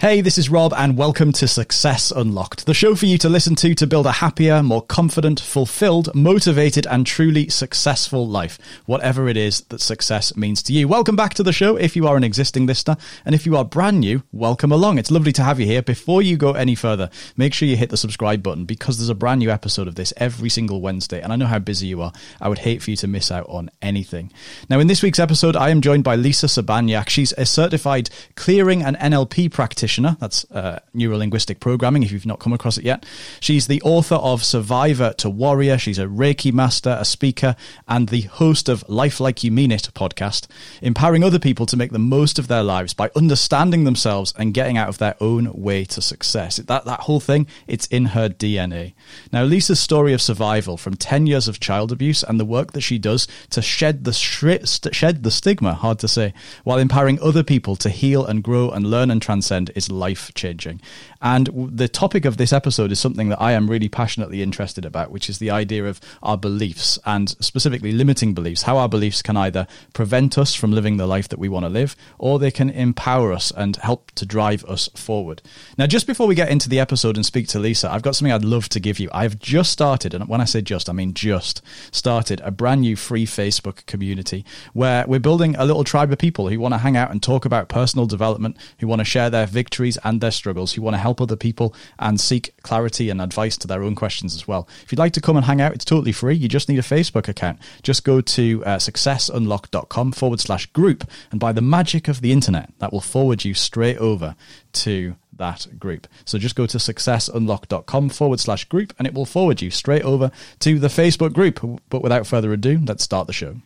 Hey, this is Rob, and welcome to Success Unlocked, the show for you to listen to to build a happier, more confident, fulfilled, motivated, and truly successful life, whatever it is that success means to you. Welcome back to the show if you are an existing listener, and if you are brand new, welcome along. It's lovely to have you here. Before you go any further, make sure you hit the subscribe button because there's a brand new episode of this every single Wednesday, and I know how busy you are. I would hate for you to miss out on anything. Now, in this week's episode, I am joined by Lisa Sabaniak. She's a certified clearing and NLP practitioner practitioner. That's uh, neuro linguistic programming, if you've not come across it yet. She's the author of Survivor to Warrior. She's a Reiki master, a speaker, and the host of Life Like You Mean It podcast, empowering other people to make the most of their lives by understanding themselves and getting out of their own way to success. That, that whole thing, it's in her DNA. Now, Lisa's story of survival from 10 years of child abuse and the work that she does to shed the, shed the stigma, hard to say, while empowering other people to heal and grow and learn and transcend is life changing. And the topic of this episode is something that I am really passionately interested about, which is the idea of our beliefs and specifically limiting beliefs, how our beliefs can either prevent us from living the life that we want to live or they can empower us and help to drive us forward. Now, just before we get into the episode and speak to Lisa, I've got something I'd love to give you. I've just started, and when I say just, I mean just started a brand new free Facebook community where we're building a little tribe of people who want to hang out and talk about personal development, who want to share their victories victories and their struggles, who want to help other people and seek clarity and advice to their own questions as well. If you'd like to come and hang out, it's totally free. You just need a Facebook account. Just go to uh, successunlocked.com forward slash group, and by the magic of the internet, that will forward you straight over to that group. So just go to successunlocked.com forward slash group and it will forward you straight over to the Facebook group. But without further ado, let's start the show.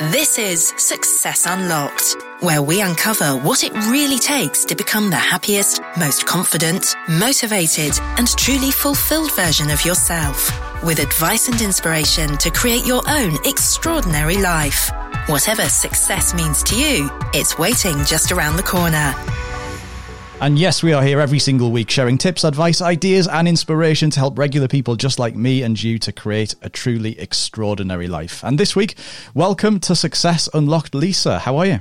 This is Success Unlocked, where we uncover what it really takes to become the happiest, most confident, motivated, and truly fulfilled version of yourself, with advice and inspiration to create your own extraordinary life. Whatever success means to you, it's waiting just around the corner. And yes, we are here every single week sharing tips, advice, ideas, and inspiration to help regular people just like me and you to create a truly extraordinary life. And this week, welcome to Success Unlocked, Lisa. How are you?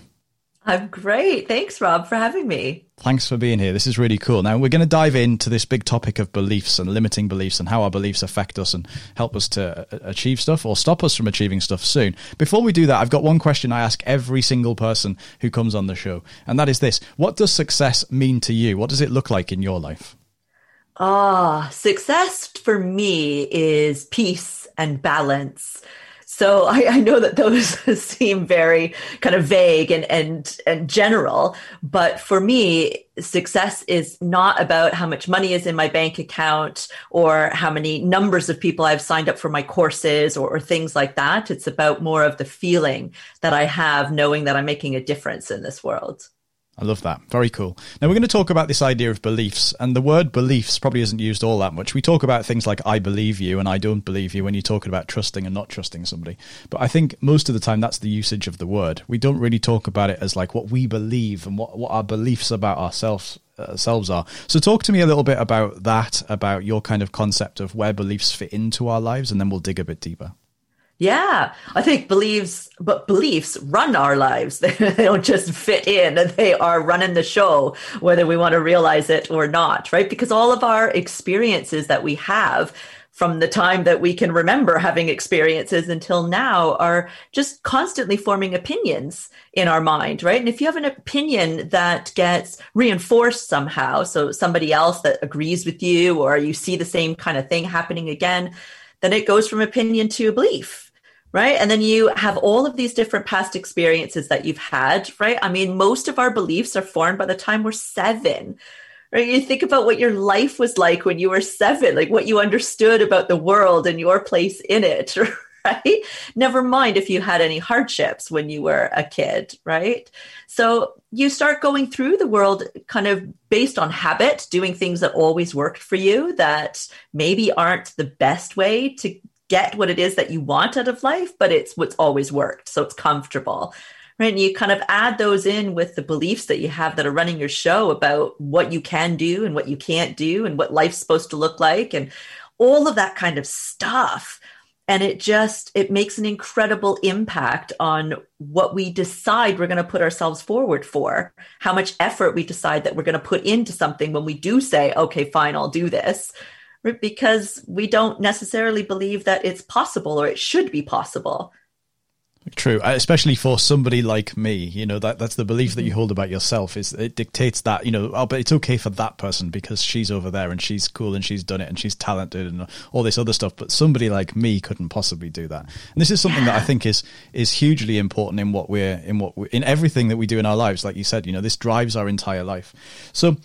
I'm great. Thanks, Rob, for having me. Thanks for being here. This is really cool. Now, we're going to dive into this big topic of beliefs and limiting beliefs and how our beliefs affect us and help us to uh, achieve stuff or stop us from achieving stuff soon. Before we do that, I've got one question I ask every single person who comes on the show, and that is this What does success mean to you? What does it look like in your life? Ah, success for me is peace and balance so I, I, know that those seem very kind of vague and, and, and general, but for me, success is not about how much money is in my bank account or how many numbers of people I've signed up for my courses or, or things like that. It's about more of the feeling that I have knowing that I'm making a difference in this world. I love that. Very cool. Now we're going to talk about this idea of beliefs, and the word beliefs probably isn't used all that much. We talk about things like I believe you and I don't believe you when you're talking about trusting and not trusting somebody. But I think most of the time that's the usage of the word. We don't really talk about it as like what we believe and what, what our beliefs about ourselves uh, ourselves are. So talk to me a little bit about that, about your kind of concept of where beliefs fit into our lives, and then we'll dig a bit deeper. Yeah, I think beliefs, but beliefs run our lives. They don't just fit in; they are running the show, whether we want to realize it or not, right? Because all of our experiences that we have from the time that we can remember having experiences until now are just constantly forming opinions in our mind, right? And if you have an opinion that gets reinforced somehow, so somebody else that agrees with you, or you see the same kind of thing happening again, then it goes from opinion to belief right? And then you have all of these different past experiences that you've had, right? I mean, most of our beliefs are formed by the time we're seven. Right? You think about what your life was like when you were seven, like what you understood about the world and your place in it, right? Never mind if you had any hardships when you were a kid, right? So you start going through the world kind of based on habit, doing things that always worked for you that maybe aren't the best way to get what it is that you want out of life, but it's what's always worked. So it's comfortable. Right. And you kind of add those in with the beliefs that you have that are running your show about what you can do and what you can't do and what life's supposed to look like and all of that kind of stuff and it just it makes an incredible impact on what we decide we're going to put ourselves forward for how much effort we decide that we're going to put into something when we do say okay fine i'll do this because we don't necessarily believe that it's possible or it should be possible True, uh, especially for somebody like me, you know that that's the belief that you mm-hmm. hold about yourself. Is it dictates that you know, oh, but it's okay for that person because she's over there and she's cool and she's done it and she's talented and all this other stuff. But somebody like me couldn't possibly do that. And this is something that I think is is hugely important in what we're in what we're, in everything that we do in our lives. Like you said, you know, this drives our entire life. So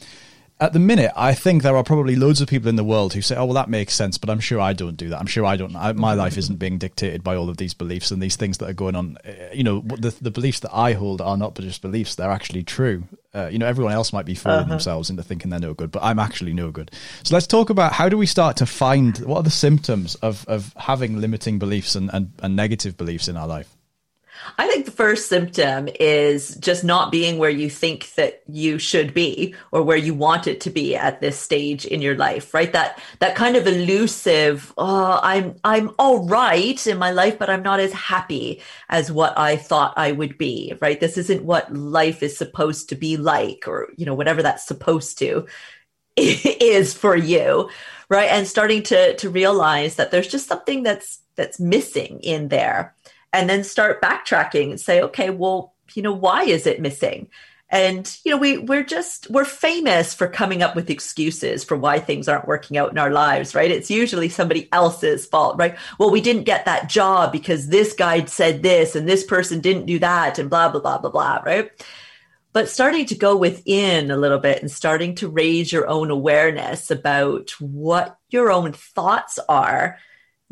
at the minute, I think there are probably loads of people in the world who say, "Oh, well, that makes sense," but I'm sure I don't do that. I'm sure I don't. I, my life isn't being dictated by all of these beliefs and these things that are going on. Uh, you know, the the beliefs that I hold are not just beliefs; they're actually true. Uh, you know, everyone else might be fooling uh-huh. themselves into thinking they're no good, but I'm actually no good. So let's talk about how do we start to find what are the symptoms of of having limiting beliefs and, and, and negative beliefs in our life. I think the first symptom is just not being where you think that you should be or where you want it to be at this stage in your life, right? That that kind of elusive, oh, I'm I'm all right in my life, but I'm not as happy as what I thought I would be, right? This isn't what life is supposed to be like, or you know, whatever that's supposed to is for you, right? And starting to to realize that there's just something that's that's missing in there and then start backtracking and say, okay, well, you know, why is it missing? And you know, we we're just we're famous for coming up with excuses for why things aren't working out in our lives, right? It's usually somebody else's fault, right? Well, we didn't get that job because this guy said this and this person didn't do that and blah blah blah blah blah, right? But starting to go within a little bit and starting to raise your own awareness about what your own thoughts are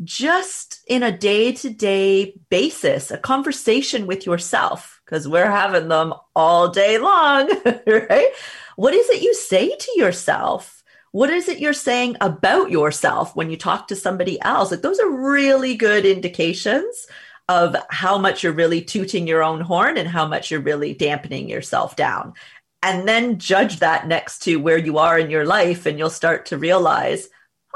just in a day to day basis, a conversation with yourself, because we're having them all day long, right? What is it you say to yourself? What is it you're saying about yourself when you talk to somebody else? Like, those are really good indications of how much you're really tooting your own horn and how much you're really dampening yourself down. And then judge that next to where you are in your life, and you'll start to realize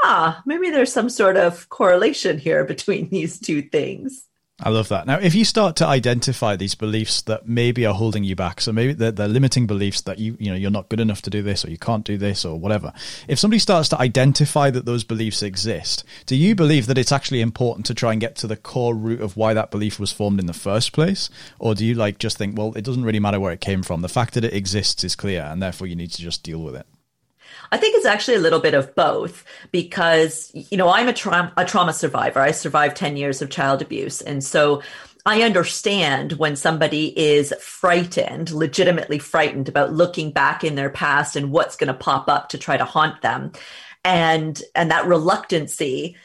ah, maybe there's some sort of correlation here between these two things. I love that. Now, if you start to identify these beliefs that maybe are holding you back, so maybe they're, they're, limiting beliefs that you, you know, you're not good enough to do this, or you can't do this, or whatever. If somebody starts to identify that those beliefs exist, do you believe that it's actually important to try and get to the core root of why that belief was formed in the first place, or do you like just think, well, it doesn't really matter where it came from. The fact that it exists is clear, and therefore you need to just deal with it. I think it's actually a little bit of both because, you know, I'm a, tra- a trauma survivor. I survived 10 years of child abuse. And so I understand when somebody is frightened, legitimately frightened about looking back in their past and what's going to pop up to try to haunt them. And, and that reluctancy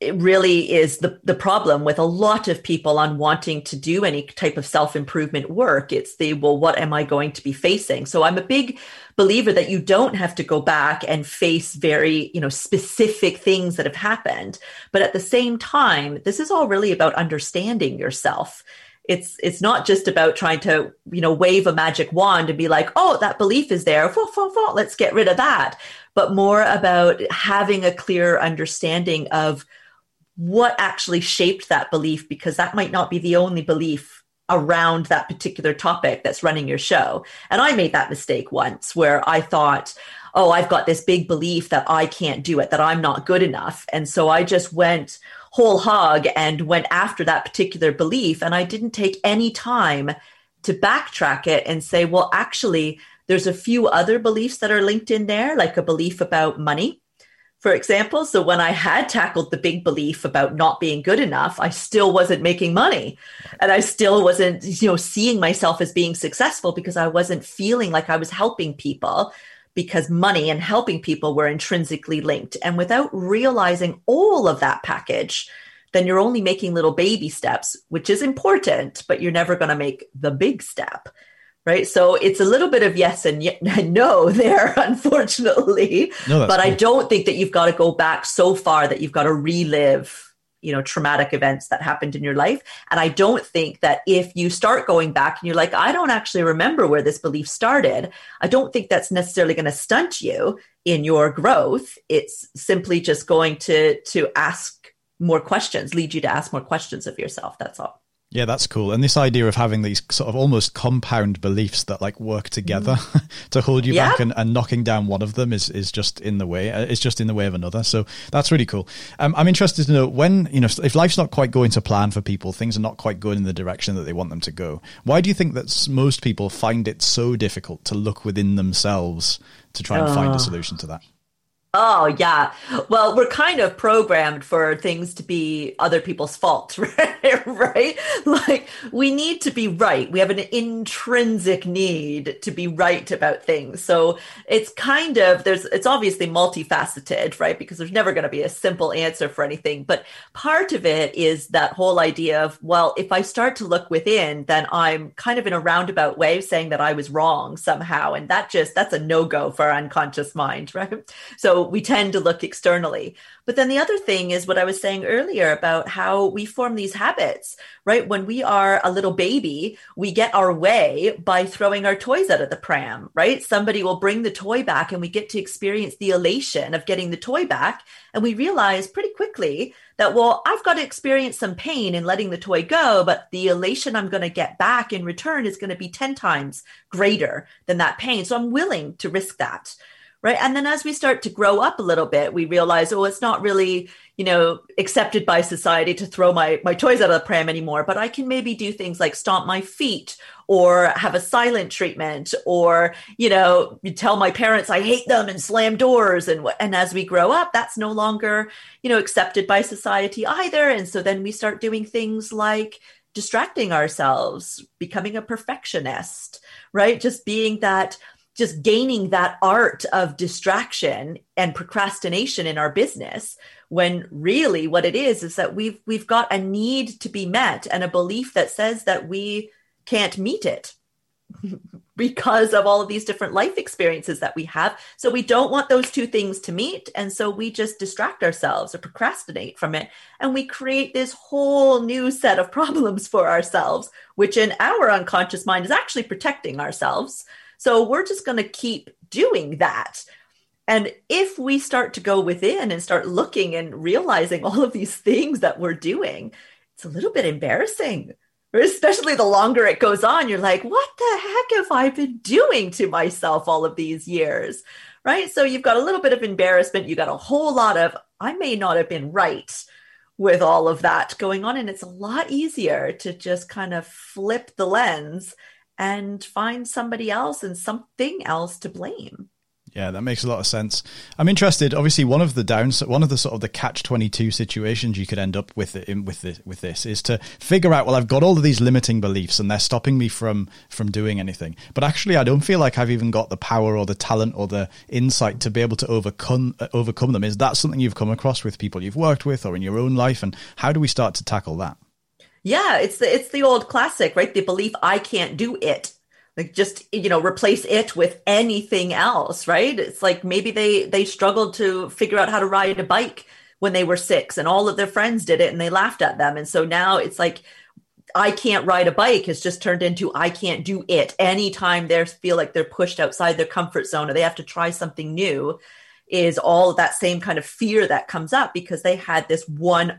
it really is the, the problem with a lot of people on wanting to do any type of self improvement work. It's the, well, what am I going to be facing? So I'm a big believer that you don't have to go back and face very, you know, specific things that have happened. But at the same time, this is all really about understanding yourself. It's it's not just about trying to, you know, wave a magic wand and be like, oh, that belief is there. Let's get rid of that. But more about having a clear understanding of what actually shaped that belief because that might not be the only belief around that particular topic that's running your show. And I made that mistake once where I thought, oh, I've got this big belief that I can't do it, that I'm not good enough. And so I just went whole hog and went after that particular belief. And I didn't take any time to backtrack it and say, well, actually, there's a few other beliefs that are linked in there, like a belief about money for example. So when I had tackled the big belief about not being good enough, I still wasn't making money and I still wasn't, you know, seeing myself as being successful because I wasn't feeling like I was helping people because money and helping people were intrinsically linked. And without realizing all of that package, then you're only making little baby steps, which is important, but you're never going to make the big step right? So it's a little bit of yes and no there, unfortunately. No, but cool. I don't think that you've got to go back so far that you've got to relive you know traumatic events that happened in your life and i don't think that if you start going back and you're like i don't actually remember where this belief started i don't think that's necessarily going to stunt you in your growth it's simply just going to to ask more questions, lead you to ask more questions of yourself. That's all. Yeah, that's cool. And this idea of having these sort of almost compound beliefs that like work together mm. to hold you yeah. back and, and, knocking down one of them is, is just in the way. Uh, it's just in the way of another. So that's really cool. Um, I'm interested to know when, you know, if life's not quite going to plan for people, things are not quite going in the direction that they want them to go. Why do you think that most people find it so difficult to look within themselves to try and uh. find a solution to that? Oh, yeah. Well, we're kind of programmed for things to be other people's fault, right? right? Like, we need to be right. We have an intrinsic need to be right about things. So it's kind of, there's, it's obviously multifaceted, right? Because there's never going to be a simple answer for anything. But part of it is that whole idea of, well, if I start to look within, then I'm kind of in a roundabout way saying that I was wrong somehow. And that just, that's a no go for our unconscious mind, right? So, we tend to look externally. But then the other thing is what I was saying earlier about how we form these habits, right? When we are a little baby, we get our way by throwing our toys out of the pram, right? Somebody will bring the toy back and we get to experience the elation of getting the toy back. And we realize pretty quickly that, well, I've got to experience some pain in letting the toy go, but the elation I'm going to get back in return is going to be 10 times greater than that pain. So I'm willing to risk that right? And then as we start to grow up a little bit we realize oh it's not really you know accepted by society to throw my my toys out of the pram anymore. But i can maybe do things like stomp my feet or have a silent treatment or you know tell my parents i hate them and slam doors and and as we grow up that's no longer you know accepted by society either. And so then we start doing things like distracting ourselves becoming a perfectionist right? Just being that just gaining that art of distraction and procrastination in our business when really what it is is that we've we've got a need to be met and a belief that says that we can't meet it because of all of these different life experiences that we have. So we don't want those two things to meet. And so we just distract ourselves or procrastinate from it. And we create this whole new set of problems for ourselves which in our unconscious mind is actually protecting ourselves so we're just going to keep doing that. And if we start to go within and start looking and realizing all of these things that we're doing, it's a little bit embarrassing. Especially the longer it goes on, you're like, what the heck have I been doing to myself all of these years? Right. So you've got a little bit of embarrassment. You got a whole lot of, I may not have been right with all of that going on. And it's a lot easier to just kind of flip the lens and find somebody else and something else to blame. Yeah, that makes a lot of sense. I'm interested. Obviously, one of the downs, one of the sort of the catch twenty two situations you could end up with in, with this, with this is to figure out. Well, I've got all of these limiting beliefs, and they're stopping me from from doing anything. But actually, I don't feel like I've even got the power or the talent or the insight to be able to overcome uh, overcome them. Is that something you've come across with people you've worked with or in your own life? And how do we start to tackle that? Yeah, it's the it's the old classic, right? The belief I can't do it. Like just you know replace it with anything else, right? It's like maybe they they struggled to figure out how to ride a bike when they were 6 and all of their friends did it and they laughed at them. And so now it's like I can't ride a bike has just turned into I can't do it. Anytime they feel like they're pushed outside their comfort zone or they have to try something new, is all of that same kind of fear that comes up because they had this one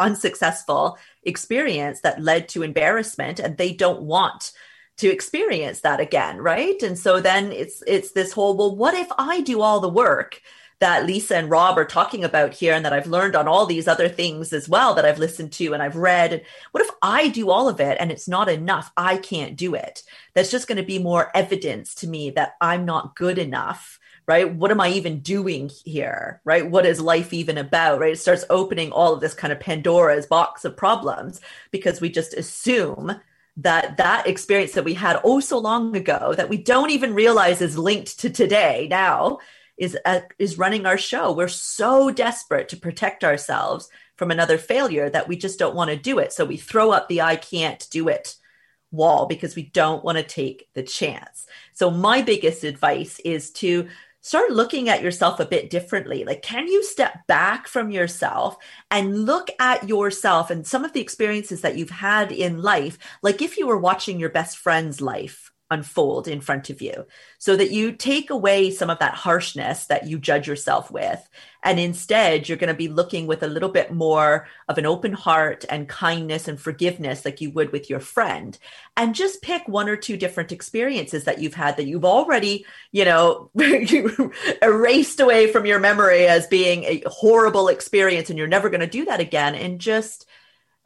unsuccessful experience that led to embarrassment and they don't want to experience that again right? And so then it's it's this whole well what if i do all the work that lisa and rob are talking about here and that i've learned on all these other things as well that i've listened to and i've read? What if i do all of it and it's not enough? I can't do it. That's just going to be more evidence to me that i'm not good enough right? What am I even doing here, right? What is life even about, right? It starts opening all of this kind of Pandora's box of problems because we just assume that that experience that we had oh so long ago that we don't even realize is linked to today now is uh, is running our show. We're so desperate to protect ourselves from another failure that we just don't want to do it. So we throw up the I can't do it wall because we don't want to take the chance. So my biggest advice is to start looking at yourself a bit differently. Like, can you step back from yourself and look at yourself and some of the experiences that you've had in life? Like, if you were watching your best friend's life, unfold in front of you so that you take away some of that harshness that you judge yourself with. And instead, you're going to be looking with a little bit more of an open heart and kindness and forgiveness, like you would with your friend. And just pick one or two different experiences that you've had that you've already, you know, erased away from your memory as being a horrible experience and you're never going to do that again. And just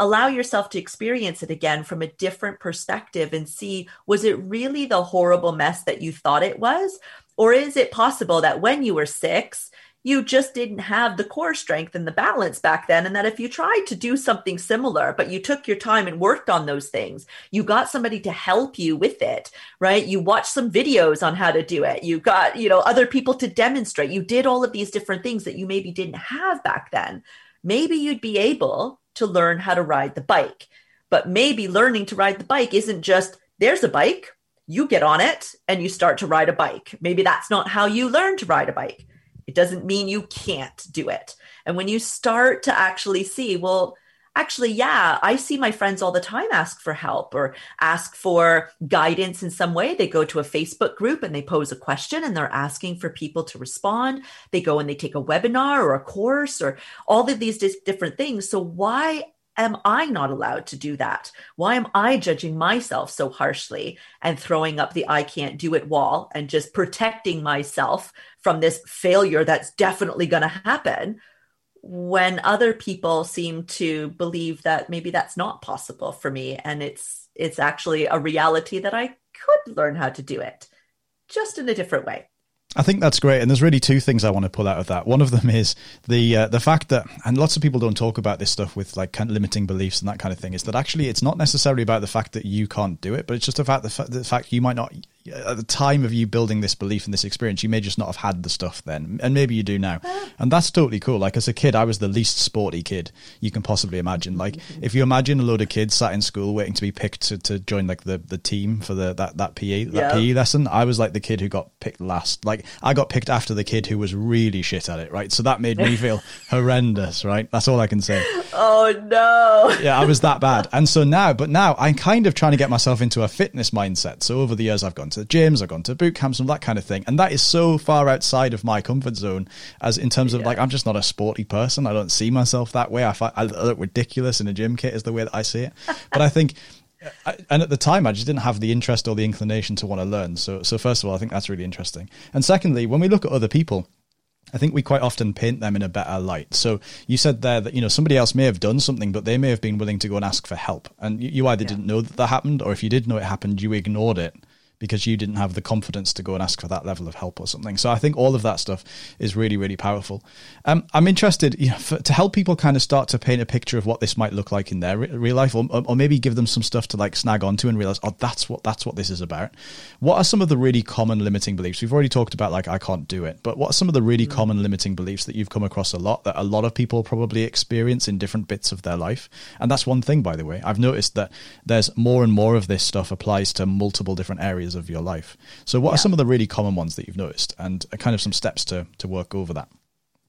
allow yourself to experience it again from a different perspective and see was it really the horrible mess that you thought it was? Or is it possible that when you were six, you just didn't have the core strength and the balance back then. And that if you tried to do something similar, but you took your time and worked on those things, you got somebody to help you with it, right? You watched some videos on how to do it. You got, you know, other people to demonstrate. You did all of these different things that you maybe didn't have back then. Maybe you'd be able to learn how to ride the bike. But maybe learning to ride the bike isn't just there's a bike, you get on it and you start to ride a bike. Maybe that's not how you learn to ride a bike. It doesn't mean you can't do it. And when you start to actually see, well, actually, yeah, I see my friends all the time ask for help or ask for guidance in some way. They go to a Facebook group and they pose a question and they're asking for people to respond. They go and they take a webinar or a course or all of these different things. So, why am I not allowed to do that? Why am I judging myself so harshly and throwing up the I can't do it wall and just protecting myself from this failure that's definitely going to happen? When other people seem to believe that maybe that's not possible for me and it's it's actually a reality that I could learn how to do it just in a different way. I think that's great, and there's really two things I want to pull out of that. One of them is the uh, the fact that, and lots of people don't talk about this stuff with like kind of limiting beliefs and that kind of thing. Is that actually it's not necessarily about the fact that you can't do it, but it's just about the, fa- the fact you might not at the time of you building this belief and this experience, you may just not have had the stuff then, and maybe you do now, ah. and that's totally cool. Like as a kid, I was the least sporty kid you can possibly imagine. Like mm-hmm. if you imagine a load of kids sat in school waiting to be picked to, to join like the, the team for the that that PE that yeah. PE lesson, I was like the kid who got picked last. Like I got picked after the kid who was really shit at it, right? So that made me feel horrendous, right? That's all I can say. Oh no! yeah, I was that bad, and so now, but now I'm kind of trying to get myself into a fitness mindset. So over the years, I've gone to the gyms, I've gone to boot camps and that kind of thing. And that is so far outside of my comfort zone as in terms of yeah. like, I'm just not a sporty person. I don't see myself that way. I, find, I look ridiculous in a gym kit is the way that I see it. But I think, and at the time, I just didn't have the interest or the inclination to want to learn. So, so first of all, I think that's really interesting. And secondly, when we look at other people, I think we quite often paint them in a better light. So you said there that you know somebody else may have done something, but they may have been willing to go and ask for help, and you, you either yeah. didn't know that that happened, or if you did know it happened, you ignored it because you didn't have the confidence to go and ask for that level of help or something. So I think all of that stuff is really, really powerful. Um, I'm interested you know, for, to help people kind of start to paint a picture of what this might look like in their re- real life, or, or, maybe give them some stuff to like snag onto and realize, oh, that's what that's what this is about. What are some of the really common limiting beliefs? We've already talked about like I can't do it, but what are some of the really mm-hmm. common limiting beliefs that you've come across a lot that a lot of people probably experience in different bits of their life? And that's one thing, by the way. I've noticed that there's more and more of this stuff applies to multiple different areas of your life. So, what yeah. are some of the really common ones that you've noticed, and kind of some steps to to work over that?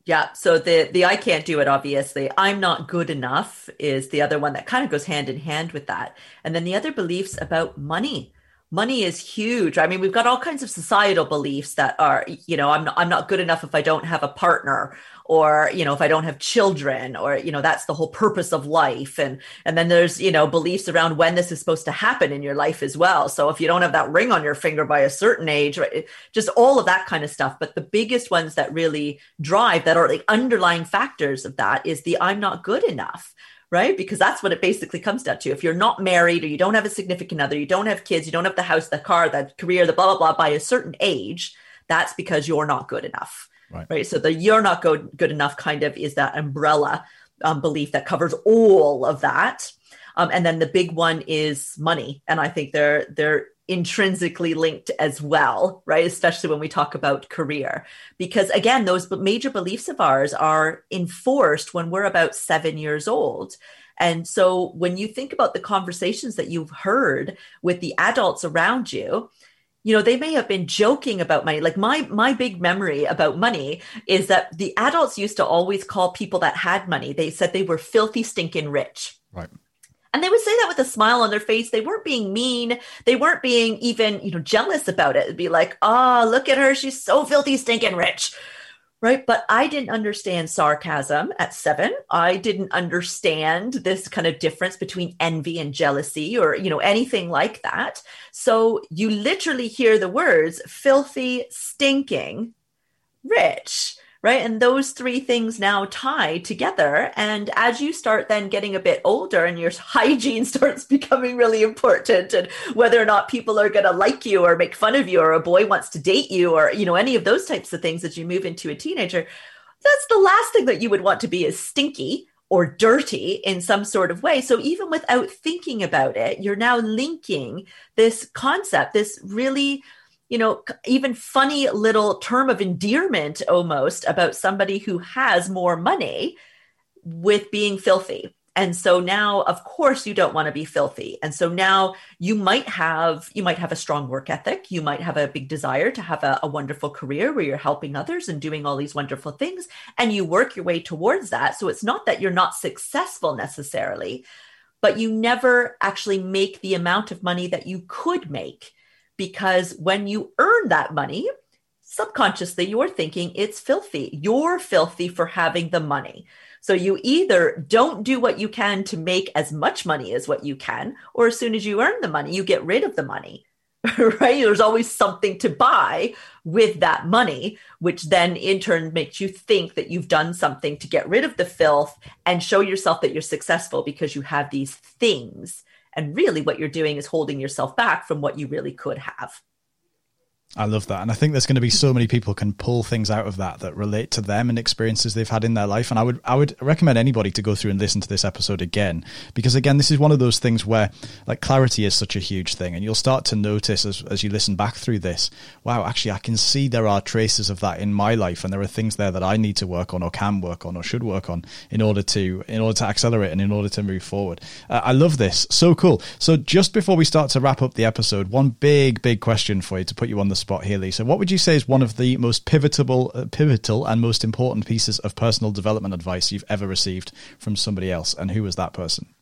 Yeah. So the the I can't do it. Obviously, I'm not good enough is the other one that kind of goes hand in hand with that. And then the other beliefs about money money is huge. I mean, we've got all kinds of societal beliefs that are, you know, I'm not, I'm not good enough if I don't have a partner or, you know, if I don't have children or, you know, that's the whole purpose of life. And, and then there's, you know, beliefs around when this is supposed to happen in your life as well. So if you don't have that ring on your finger by a certain age, right, just all of that kind of stuff. But the biggest ones that really drive that are like underlying factors of that is the I'm not good enough right? Because that's what it basically comes down to. If you're not married or you don't have a significant other, you don't have kids, you don't have the house, the car, the career, the blah, blah, blah, by a certain age, that's because you're not good enough. Right. right? So the you're not good, good enough kind of is that umbrella um, belief that covers all of that. Um, and then the big one is money. And I think they're, they're intrinsically linked as well, right? Especially when we talk about career. Because again, those major beliefs of ours are enforced when we're about seven years old. And so when you think about the conversations that you've heard with the adults around you, you know they may have been joking about money like my my big memory about money is that the adults used to always call people that had money they said they were filthy stinking rich right And they would say that with a smile on their face. They weren't being mean. They weren't being even, you know, jealous about it. It'd be like, oh, look at her. She's so filthy, stinking rich. Right. But I didn't understand sarcasm at seven. I didn't understand this kind of difference between envy and jealousy or, you know, anything like that. So you literally hear the words filthy, stinking, rich right? And those three things now tie together. And as you start then getting a bit older and your hygiene starts becoming really important, and whether or not people are going to like you or make fun of you, or a boy wants to date you, or, you know, any of those types of things as you move into a teenager, that's the last thing that you would want to be is stinky or dirty in some sort of way. So even without thinking about it, you're now linking this concept, this really you know, even funny little term of endearment almost about somebody who has more money with being filthy. And so now, of course, you don't want to be filthy. And so now you might have you might have a strong work ethic. You might have a big desire to have a, a, wonderful career where you're helping others and doing all these wonderful things, and you work your way towards that. So it's not that you're not successful necessarily, but you never actually make the amount of money that you could make because when you earn that money, subconsciously you're thinking it's filthy. You're filthy for having the money. So you either don't do what you can to make as much money as what you can, or as soon as you earn the money, you get rid of the money. right? There's always something to buy with that money, which then in turn makes you think that you've done something to get rid of the filth and show yourself that you're successful because you have these things and really, what you're doing is holding yourself back from what you really could have. I love that. And I think there's going to be so many people can pull things out of that that relate to them and experiences they've had in their life. And I would, I would recommend anybody to go through and listen to this episode again, because again, this is one of those things where like clarity is such a huge thing. And you'll start to notice as, as you listen back through this, wow, actually, I can see there are traces of that in my life. And there are things there that I need to work on or can work on or should work on in order to, in order to accelerate and in order to move forward. Uh, I love this. So cool. So just before we start to wrap up the episode, one big, big question for you to put you on the spot here, Lisa. What would you say is one of the most pivotal, uh, pivotal and most important pieces of personal development advice you've ever received from somebody else, and who was that person?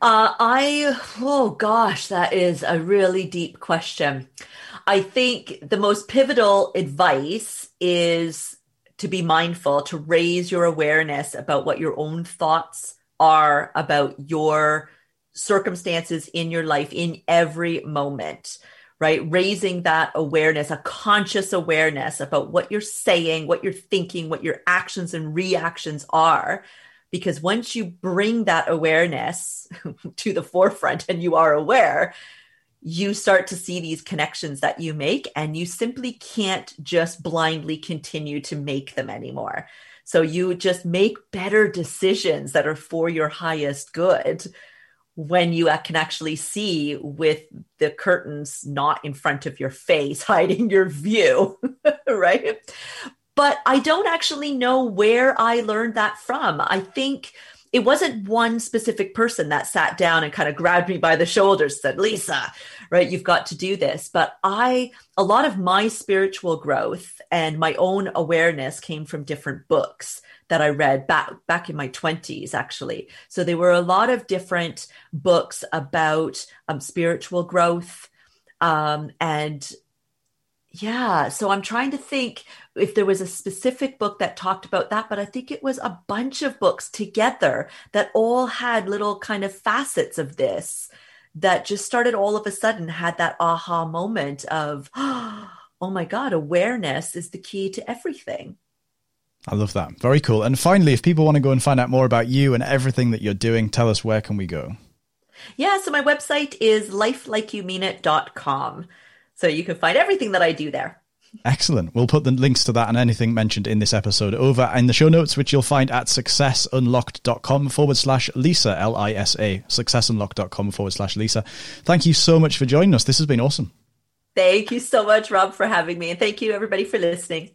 Uh, I, oh gosh, that is a really deep question. I think the most pivotal advice is to be mindful, to raise your awareness about what your own thoughts are about your circumstances in your life in every moment right? Raising that awareness, a conscious awareness about what you're saying, what you're thinking, what your actions and reactions are. Because once you bring that awareness to the forefront and you are aware, you start to see these connections that you make, and you simply can't just blindly continue to make them anymore. So you just make better decisions that are for your highest good when you can actually see with the curtains not in front of your face, hiding your view, right? But I don't actually know where I learned that from. I think it wasn't one specific person that sat down and kind of grabbed me by the shoulders, said, Lisa, right, you've got to do this. But I, a lot of my spiritual growth and my own awareness came from different books that I read back back in my 20s actually. So there were a lot of different books about um, spiritual growth um, and yeah, so I'm trying to think if there was a specific book that talked about that, but I think it was a bunch of books together that all had little kind of facets of this that just started all of a sudden had that aha moment of, oh my God, awareness is the key to everything. I love that. Very cool. And finally, if people want to go and find out more about you and everything that you're doing, tell us where can we go? Yeah, so my website is lifelikeyoumeanit.com. So you can find everything that I do there. Excellent. We'll put the links to that and anything mentioned in this episode over in the show notes, which you'll find at successunlocked.com forward slash Lisa, L I S A, successunlocked.com forward slash Lisa. Thank you so much for joining us. This has been awesome. Thank you so much, Rob, for having me. And thank you, everybody, for listening.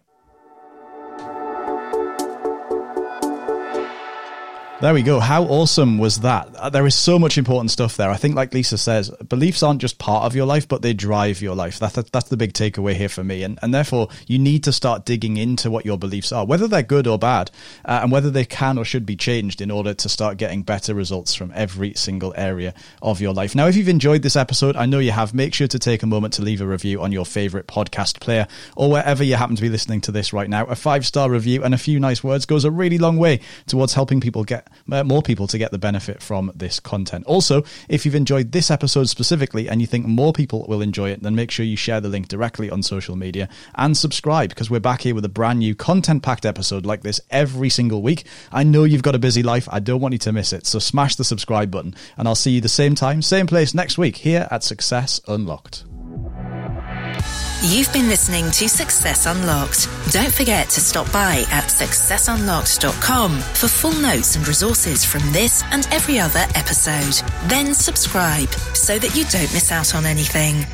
There we go. How awesome was that? Uh, there is so much important stuff there. I think, like Lisa says, beliefs aren't just part of your life, but they drive your life. That, that, that's the big takeaway here for me. And, and therefore, you need to start digging into what your beliefs are, whether they're good or bad, uh, and whether they can or should be changed in order to start getting better results from every single area of your life. Now, if you've enjoyed this episode, I know you have, make sure to take a moment to leave a review on your favorite podcast player or wherever you happen to be listening to this right now. A five star review and a few nice words goes a really long way towards helping people get Uh, more people to get the benefit from this content. Also, if you've enjoyed this episode specifically and you think more people will enjoy it, then make sure you share the link directly on social media and subscribe because we're back here with a brand new content packed episode like this every single week. I know you've got a busy life. I don't want you to miss it. So smash the subscribe button and I'll see you the same time, same place next week here at Success Unlocked. You've been listening to Success Unlocked. Don't forget to stop by at successunlocked.com for full notes and resources from this and every other episode. Then subscribe so that you don't miss out on anything.